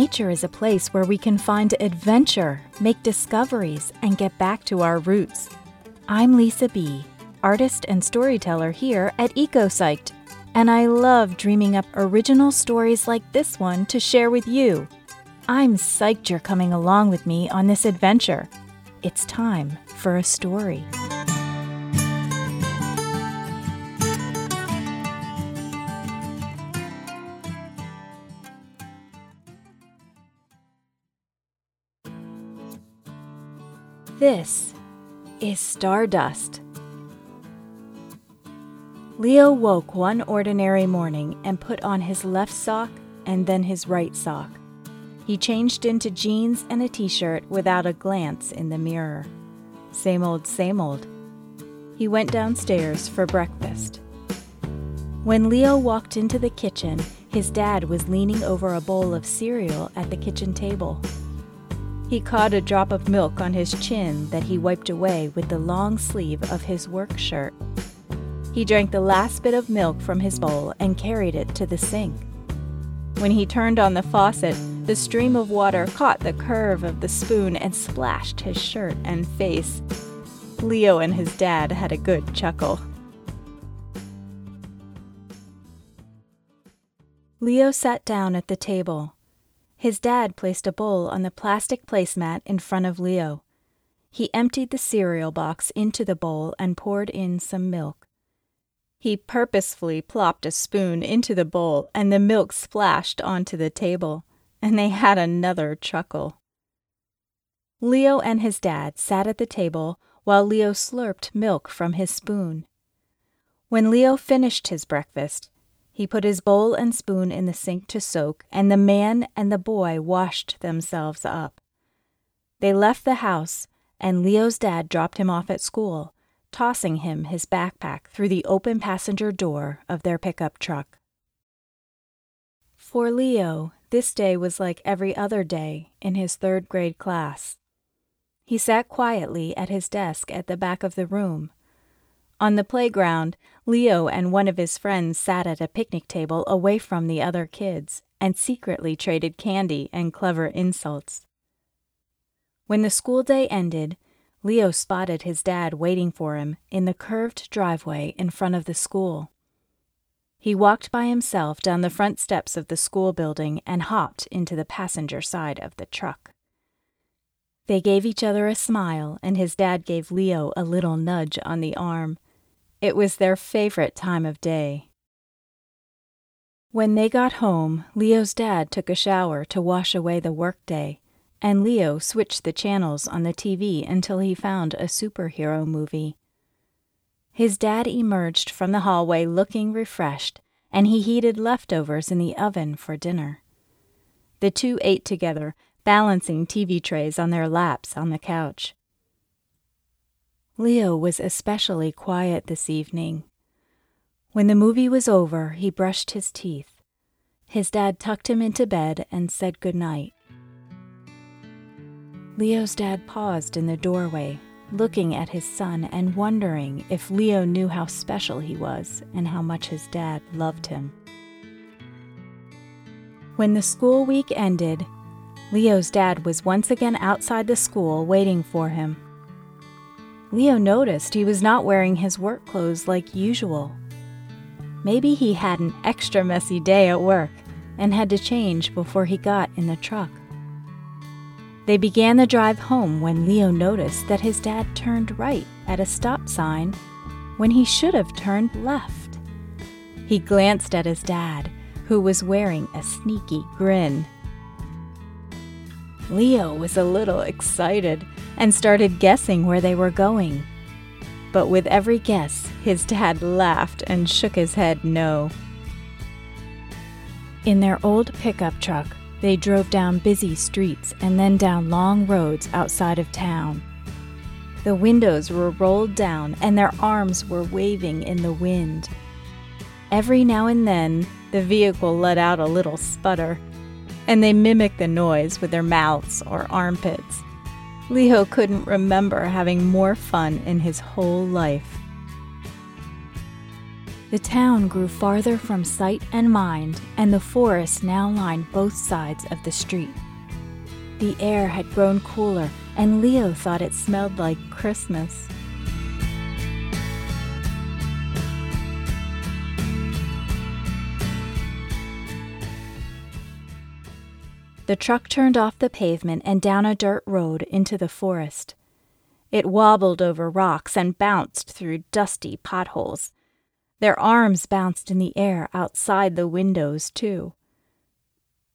nature is a place where we can find adventure, make discoveries, and get back to our roots. I'm Lisa B., artist and storyteller here at EcoPsyched, and I love dreaming up original stories like this one to share with you. I'm psyched you're coming along with me on this adventure. It's time for a story. This is Stardust. Leo woke one ordinary morning and put on his left sock and then his right sock. He changed into jeans and a t shirt without a glance in the mirror. Same old, same old. He went downstairs for breakfast. When Leo walked into the kitchen, his dad was leaning over a bowl of cereal at the kitchen table. He caught a drop of milk on his chin that he wiped away with the long sleeve of his work shirt. He drank the last bit of milk from his bowl and carried it to the sink. When he turned on the faucet, the stream of water caught the curve of the spoon and splashed his shirt and face. Leo and his dad had a good chuckle. Leo sat down at the table. His dad placed a bowl on the plastic placemat in front of Leo. He emptied the cereal box into the bowl and poured in some milk. He purposefully plopped a spoon into the bowl, and the milk splashed onto the table, and they had another chuckle. Leo and his dad sat at the table while Leo slurped milk from his spoon. When Leo finished his breakfast, he put his bowl and spoon in the sink to soak, and the man and the boy washed themselves up. They left the house, and Leo's dad dropped him off at school, tossing him his backpack through the open passenger door of their pickup truck. For Leo, this day was like every other day in his third grade class. He sat quietly at his desk at the back of the room, on the playground, Leo and one of his friends sat at a picnic table away from the other kids and secretly traded candy and clever insults. When the school day ended, Leo spotted his dad waiting for him in the curved driveway in front of the school. He walked by himself down the front steps of the school building and hopped into the passenger side of the truck. They gave each other a smile, and his dad gave Leo a little nudge on the arm. It was their favorite time of day. When they got home, Leo's dad took a shower to wash away the workday, and Leo switched the channels on the TV until he found a superhero movie. His dad emerged from the hallway looking refreshed, and he heated leftovers in the oven for dinner. The two ate together, balancing TV trays on their laps on the couch. Leo was especially quiet this evening. When the movie was over, he brushed his teeth. His dad tucked him into bed and said good night. Leo's dad paused in the doorway, looking at his son and wondering if Leo knew how special he was and how much his dad loved him. When the school week ended, Leo's dad was once again outside the school waiting for him. Leo noticed he was not wearing his work clothes like usual. Maybe he had an extra messy day at work and had to change before he got in the truck. They began the drive home when Leo noticed that his dad turned right at a stop sign when he should have turned left. He glanced at his dad, who was wearing a sneaky grin. Leo was a little excited and started guessing where they were going. But with every guess, his dad laughed and shook his head no. In their old pickup truck, they drove down busy streets and then down long roads outside of town. The windows were rolled down and their arms were waving in the wind. Every now and then, the vehicle let out a little sputter, and they mimicked the noise with their mouths or armpits. Leo couldn't remember having more fun in his whole life. The town grew farther from sight and mind, and the forest now lined both sides of the street. The air had grown cooler, and Leo thought it smelled like Christmas. The truck turned off the pavement and down a dirt road into the forest. It wobbled over rocks and bounced through dusty potholes. Their arms bounced in the air outside the windows, too.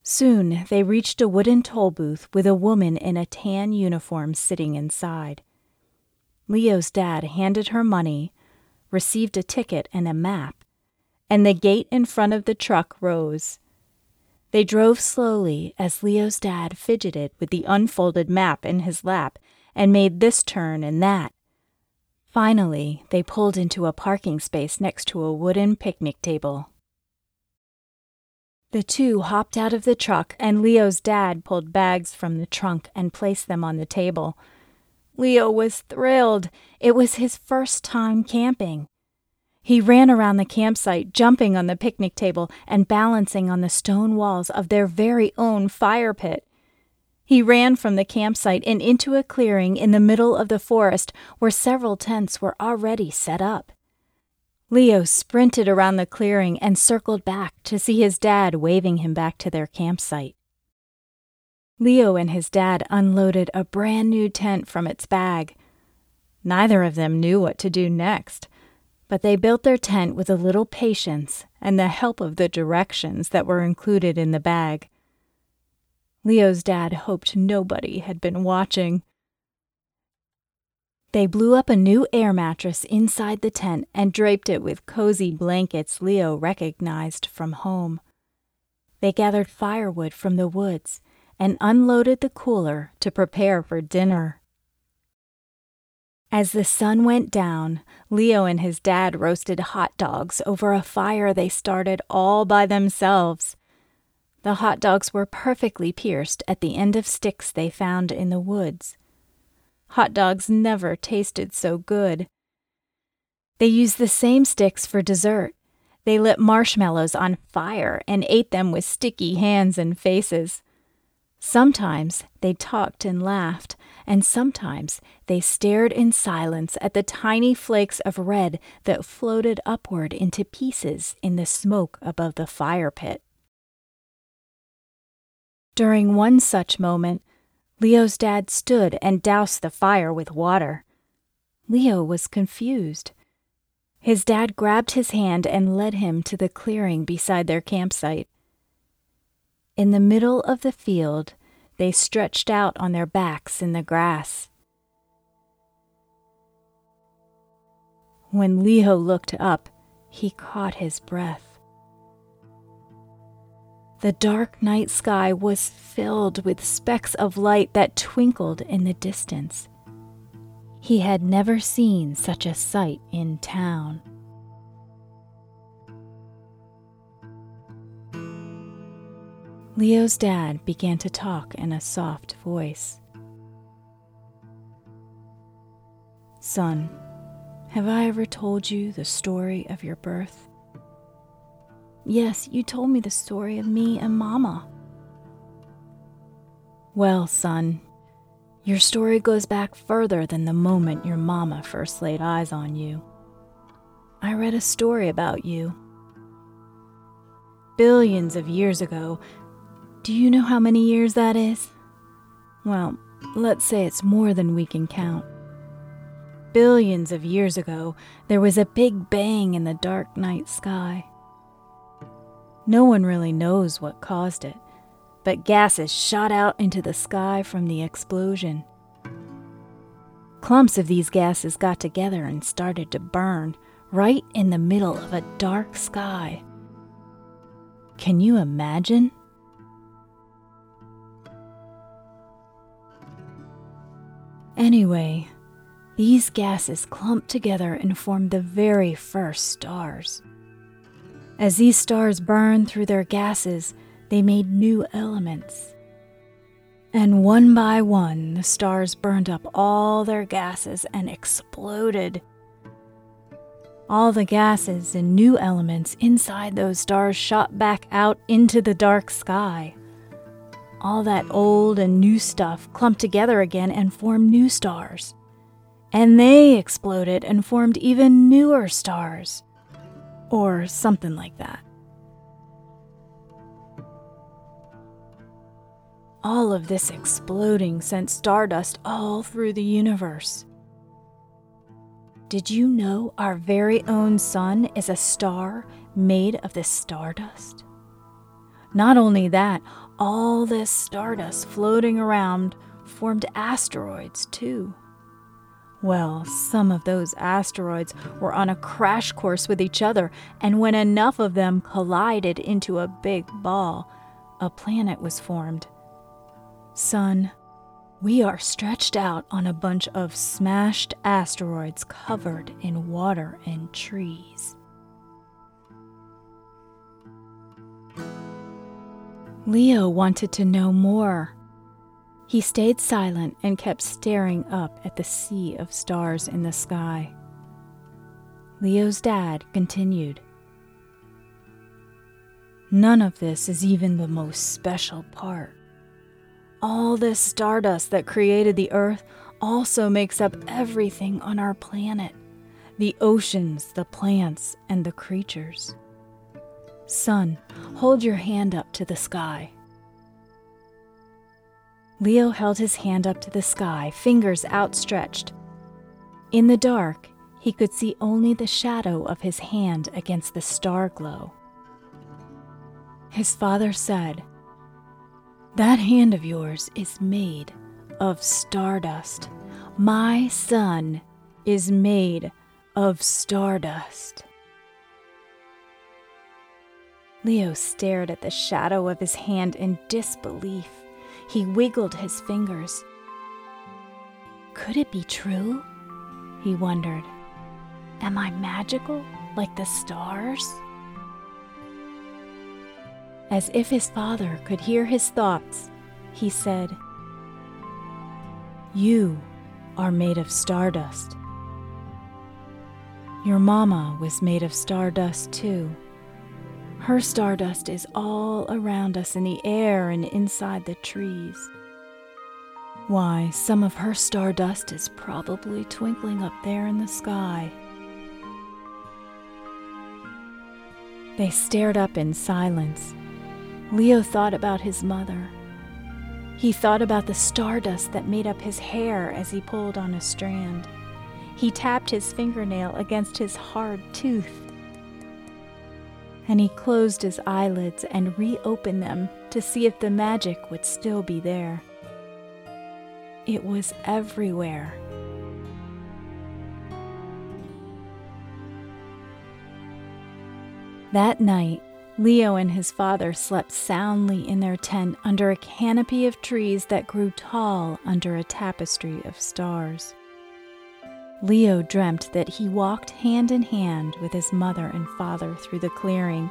Soon they reached a wooden toll booth with a woman in a tan uniform sitting inside. Leo's dad handed her money, received a ticket and a map, and the gate in front of the truck rose. They drove slowly as Leo's dad fidgeted with the unfolded map in his lap and made this turn and that. Finally, they pulled into a parking space next to a wooden picnic table. The two hopped out of the truck, and Leo's dad pulled bags from the trunk and placed them on the table. Leo was thrilled. It was his first time camping. He ran around the campsite, jumping on the picnic table and balancing on the stone walls of their very own fire pit. He ran from the campsite and into a clearing in the middle of the forest where several tents were already set up. Leo sprinted around the clearing and circled back to see his dad waving him back to their campsite. Leo and his dad unloaded a brand new tent from its bag. Neither of them knew what to do next, but they built their tent with a little patience and the help of the directions that were included in the bag. Leo's dad hoped nobody had been watching. They blew up a new air mattress inside the tent and draped it with cozy blankets Leo recognized from home. They gathered firewood from the woods and unloaded the cooler to prepare for dinner. As the sun went down, Leo and his dad roasted hot dogs over a fire they started all by themselves. The hot dogs were perfectly pierced at the end of sticks they found in the woods. Hot dogs never tasted so good. They used the same sticks for dessert. They lit marshmallows on fire and ate them with sticky hands and faces. Sometimes they talked and laughed, and sometimes they stared in silence at the tiny flakes of red that floated upward into pieces in the smoke above the fire pit. During one such moment, Leo's dad stood and doused the fire with water. Leo was confused. His dad grabbed his hand and led him to the clearing beside their campsite. In the middle of the field, they stretched out on their backs in the grass. When Leo looked up, he caught his breath. The dark night sky was filled with specks of light that twinkled in the distance. He had never seen such a sight in town. Leo's dad began to talk in a soft voice. Son, have I ever told you the story of your birth? Yes, you told me the story of me and Mama. Well, son, your story goes back further than the moment your mama first laid eyes on you. I read a story about you. Billions of years ago. Do you know how many years that is? Well, let's say it's more than we can count. Billions of years ago, there was a big bang in the dark night sky. No one really knows what caused it, but gases shot out into the sky from the explosion. Clumps of these gases got together and started to burn right in the middle of a dark sky. Can you imagine? Anyway, these gases clumped together and formed the very first stars. As these stars burned through their gases, they made new elements. And one by one, the stars burned up all their gases and exploded. All the gases and new elements inside those stars shot back out into the dark sky. All that old and new stuff clumped together again and formed new stars. And they exploded and formed even newer stars. Or something like that. All of this exploding sent stardust all through the universe. Did you know our very own sun is a star made of this stardust? Not only that, all this stardust floating around formed asteroids too. Well, some of those asteroids were on a crash course with each other, and when enough of them collided into a big ball, a planet was formed. Son, we are stretched out on a bunch of smashed asteroids covered in water and trees. Leo wanted to know more. He stayed silent and kept staring up at the sea of stars in the sky. Leo's dad continued. None of this is even the most special part. All this stardust that created the earth also makes up everything on our planet the oceans, the plants, and the creatures. Son, hold your hand up to the sky. Leo held his hand up to the sky, fingers outstretched. In the dark, he could see only the shadow of his hand against the star glow. His father said, that hand of yours is made of stardust. My son is made of stardust. Leo stared at the shadow of his hand in disbelief. He wiggled his fingers. Could it be true? He wondered. Am I magical like the stars? As if his father could hear his thoughts, he said, You are made of stardust. Your mama was made of stardust too. Her stardust is all around us in the air and inside the trees. Why, some of her stardust is probably twinkling up there in the sky. They stared up in silence Leo thought about his mother. He thought about the stardust that made up his hair as he pulled on a strand. He tapped his fingernail against his hard tooth. And he closed his eyelids and reopened them to see if the magic would still be there. It was everywhere. That night, Leo and his father slept soundly in their tent under a canopy of trees that grew tall under a tapestry of stars. Leo dreamt that he walked hand in hand with his mother and father through the clearing,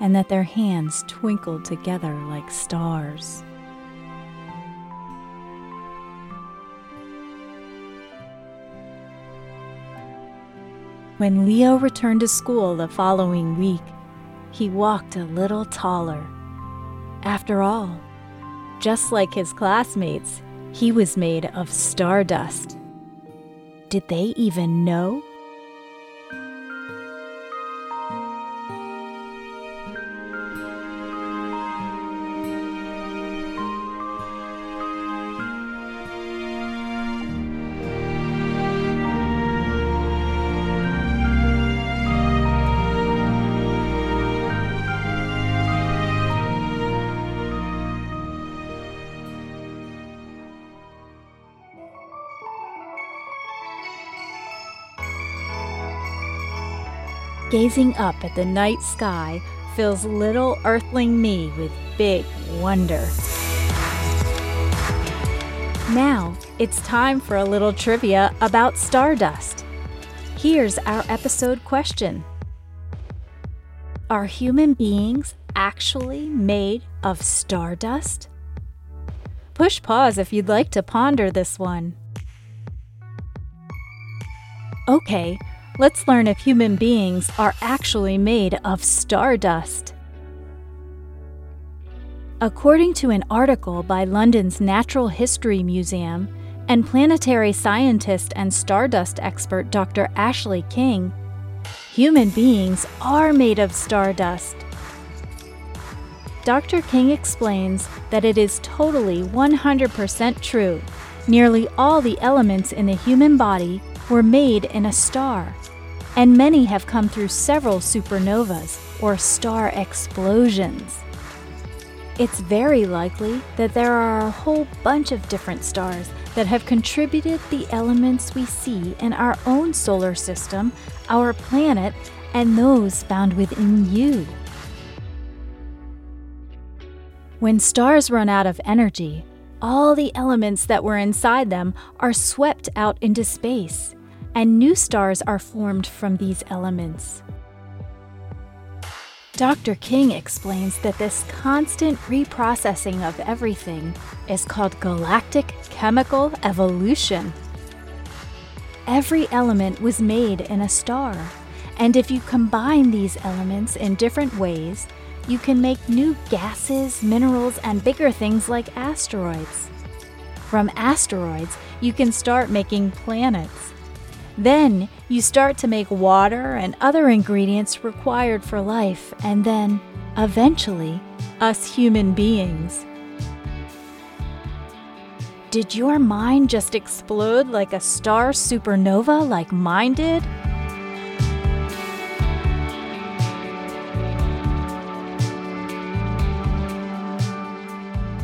and that their hands twinkled together like stars. When Leo returned to school the following week, he walked a little taller. After all, just like his classmates, he was made of stardust. Did they even know? Gazing up at the night sky fills little earthling me with big wonder. Now, it's time for a little trivia about stardust. Here's our episode question Are human beings actually made of stardust? Push pause if you'd like to ponder this one. Okay, let's learn if human beings are actually made of stardust. According to an article by London's Natural History Museum and planetary scientist and stardust expert Dr. Ashley King, human beings are made of stardust. Dr. King explains that it is totally 100% true. Nearly all the elements in the human body were made in a star, and many have come through several supernovas or star explosions. It's very likely that there are a whole bunch of different stars that have contributed the elements we see in our own solar system, our planet, and those found within you. When stars run out of energy, all the elements that were inside them are swept out into space, and new stars are formed from these elements. Dr. King explains that this constant reprocessing of everything is called galactic chemical evolution. Every element was made in a star, and if you combine these elements in different ways, you can make new gases, minerals, and bigger things like asteroids. From asteroids, you can start making planets. Then you start to make water and other ingredients required for life, and then, eventually, us human beings. Did your mind just explode like a star supernova like mine did?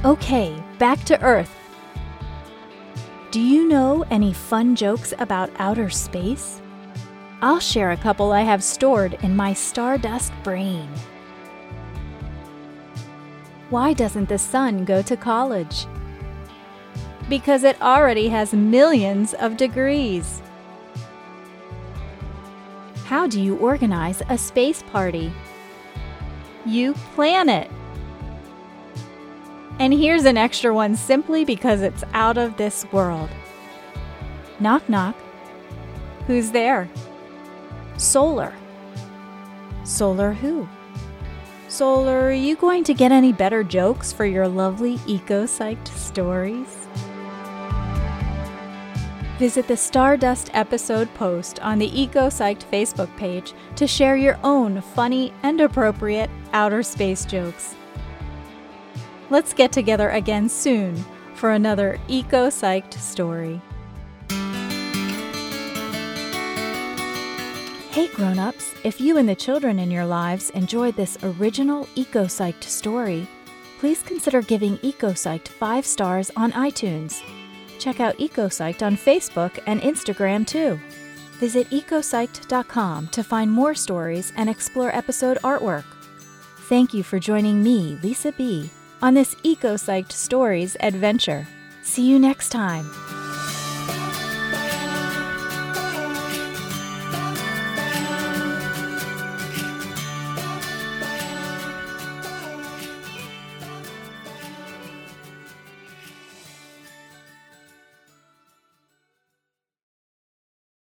Okay, back to Earth. Do you know any fun jokes about outer space? I'll share a couple I have stored in my stardust brain. Why doesn't the sun go to college? Because it already has millions of degrees. How do you organize a space party? You plan it. And here's an extra one simply because it's out of this world. Knock, knock. Who's there? Solar. Solar who? Solar, are you going to get any better jokes for your lovely eco psyched stories? Visit the Stardust episode post on the Eco Psyched Facebook page to share your own funny and appropriate outer space jokes. Let's get together again soon for another eco psyched story. Hey grown-ups, if you and the children in your lives enjoyed this original eco psyched story, please consider giving Eco Psyched 5 stars on iTunes. Check out Eco Psyched on Facebook and Instagram too. Visit ecopsyched.com to find more stories and explore episode artwork. Thank you for joining me, Lisa B on this Eco Psyched Stories adventure. See you next time.